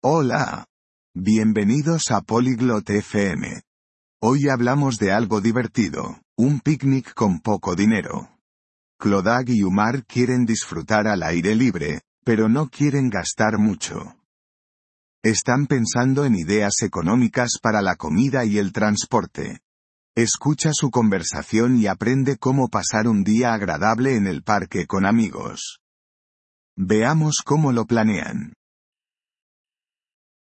Hola. Bienvenidos a Polyglot FM. Hoy hablamos de algo divertido, un picnic con poco dinero. Clodag y Umar quieren disfrutar al aire libre, pero no quieren gastar mucho. Están pensando en ideas económicas para la comida y el transporte. Escucha su conversación y aprende cómo pasar un día agradable en el parque con amigos. Veamos cómo lo planean.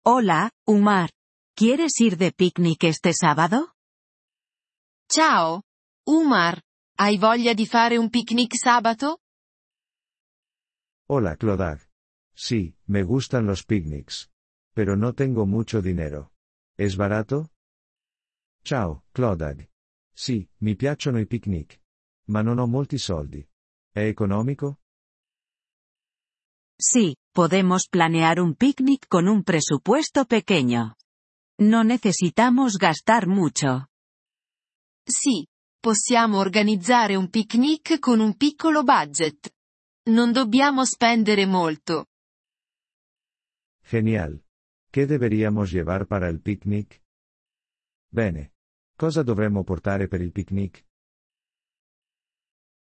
Hola, Umar. ¿Quieres ir de picnic este sábado? Ciao, Umar. Hai voglia di fare un picnic sabato? Hola Clodag. Sí, me gustan los picnics. Pero no tengo mucho dinero. ¿Es barato? Ciao, Clodag. Sì, mi piacciono i picnic. Ma non ho molti soldi. È economico? Sí, podemos planear un picnic con un presupuesto pequeño. No necesitamos gastar mucho. Sì, possiamo organizzare un picnic con un piccolo budget. Non dobbiamo spendere molto. Genial. ¿Qué deberíamos llevar para el picnic? Bene. Cosa dovremmo portare per il picnic?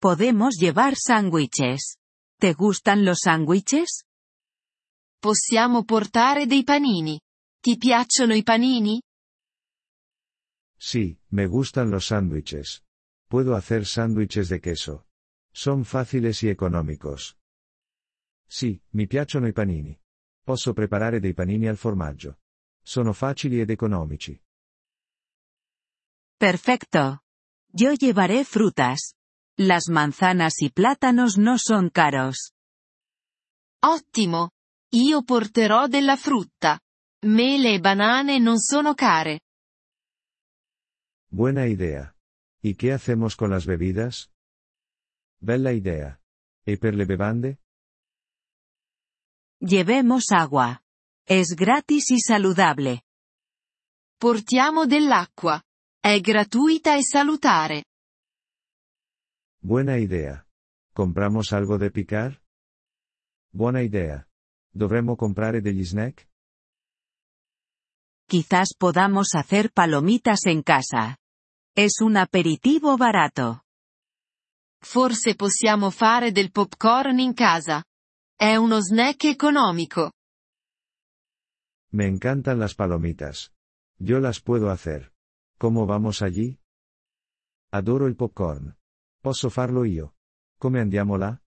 Podemos llevar sándwiches. ¿Te gustan los sándwiches? Possiamo portare dei panini. Ti piacciono i panini? Sí, me gustan los sándwiches. Puedo hacer sándwiches de queso. Son fáciles y económicos. Sì, mi piacciono i panini. Posso preparare dei panini al formaggio. Sono facili ed economici. Perfecto. Yo llevaré frutas. Las manzanas y plátanos no son caros. Ottimo. Io porterò della frutta. Mele e banane non sono care. Buena idea. ¿Y qué hacemos con las bebidas? Bella idea. ¿Y per le bevande? Llevemos agua. Es gratis y saludable. Portiamo dell'acqua. È gratuita e salutare. Buena idea. ¿Compramos algo de picar? Buona idea. ¿Dovremmo comprare degli snack? Quizás podamos hacer palomitas en casa. Es un aperitivo barato. Forse possiamo fare del popcorn in casa. È uno snack economico. Me encantan las palomitas. Yo las puedo hacer. ¿Cómo vamos allí? Adoro il popcorn. Posso farlo io. Come andiamo là?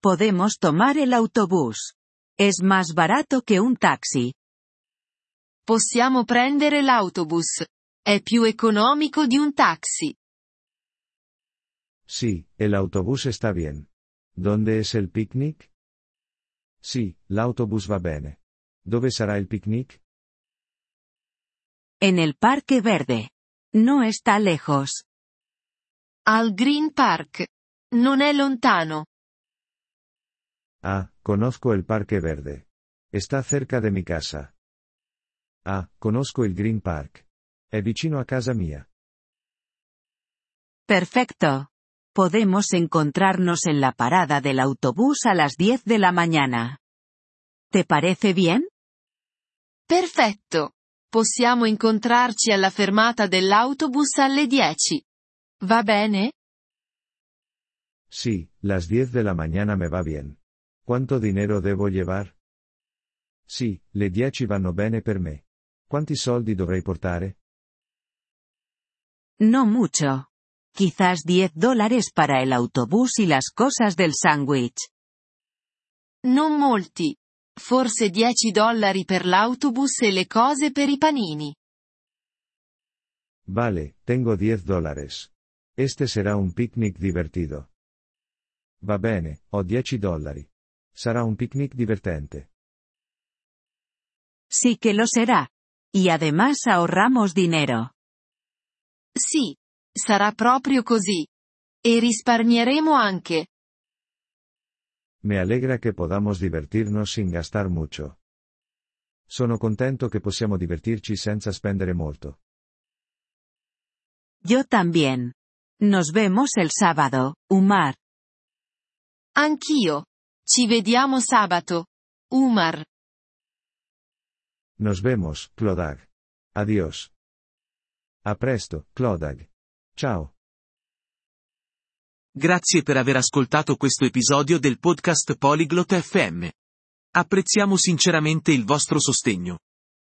Podemos tomar el autobús. Es más barato que un taxi. Possiamo prendere l'autobus. È più economico di un taxi. Sí, el autobús está bien. ¿Dónde es el picnic? Sí, l'autobus va bene. Dove sarà il picnic? En el Parque Verde. No está lejos. Al Green Park. Non è lontano. Ah, conozco el Parque Verde. Está cerca de mi casa. Ah, conosco il Green Park. È vicino a casa mia. Perfecto. Podemos encontrarnos en la parada del autobús a las 10 de la mañana. ¿Te parece bien? Perfetto. Possiamo incontrarci alla fermata dell'autobus alle 10. Va bene? Sí, las 10 de la mañana me va bien. ¿Cuánto dinero debo llevar? Sì, le 10 vanno bene per me. Quanti soldi dovrei portare? No mucho. Quizás 10 dólares para el autobús y las cosas del sándwich. Non molti. Forse 10 dollari per l'autobus e le cose per i panini. Vale, tengo 10 dólares. Este será un picnic divertido. Va bene, ho 10 dollari. Sarà un picnic divertente. Sí que lo será. Y además ahorramos dinero. Sì. Sarà proprio così. E risparmieremo anche. Me alegra que podamos divertirnos sin gastar mucho. Sono contento che possiamo divertirci senza spendere molto. Yo también. Nos vemos el sábado, Umar. Anch'io. Ci vediamo sabato. Umar. Nos vemos, Clodag. Adiós. A presto, Clodag. Ciao. Grazie per aver ascoltato questo episodio del podcast Polyglot FM. Apprezziamo sinceramente il vostro sostegno.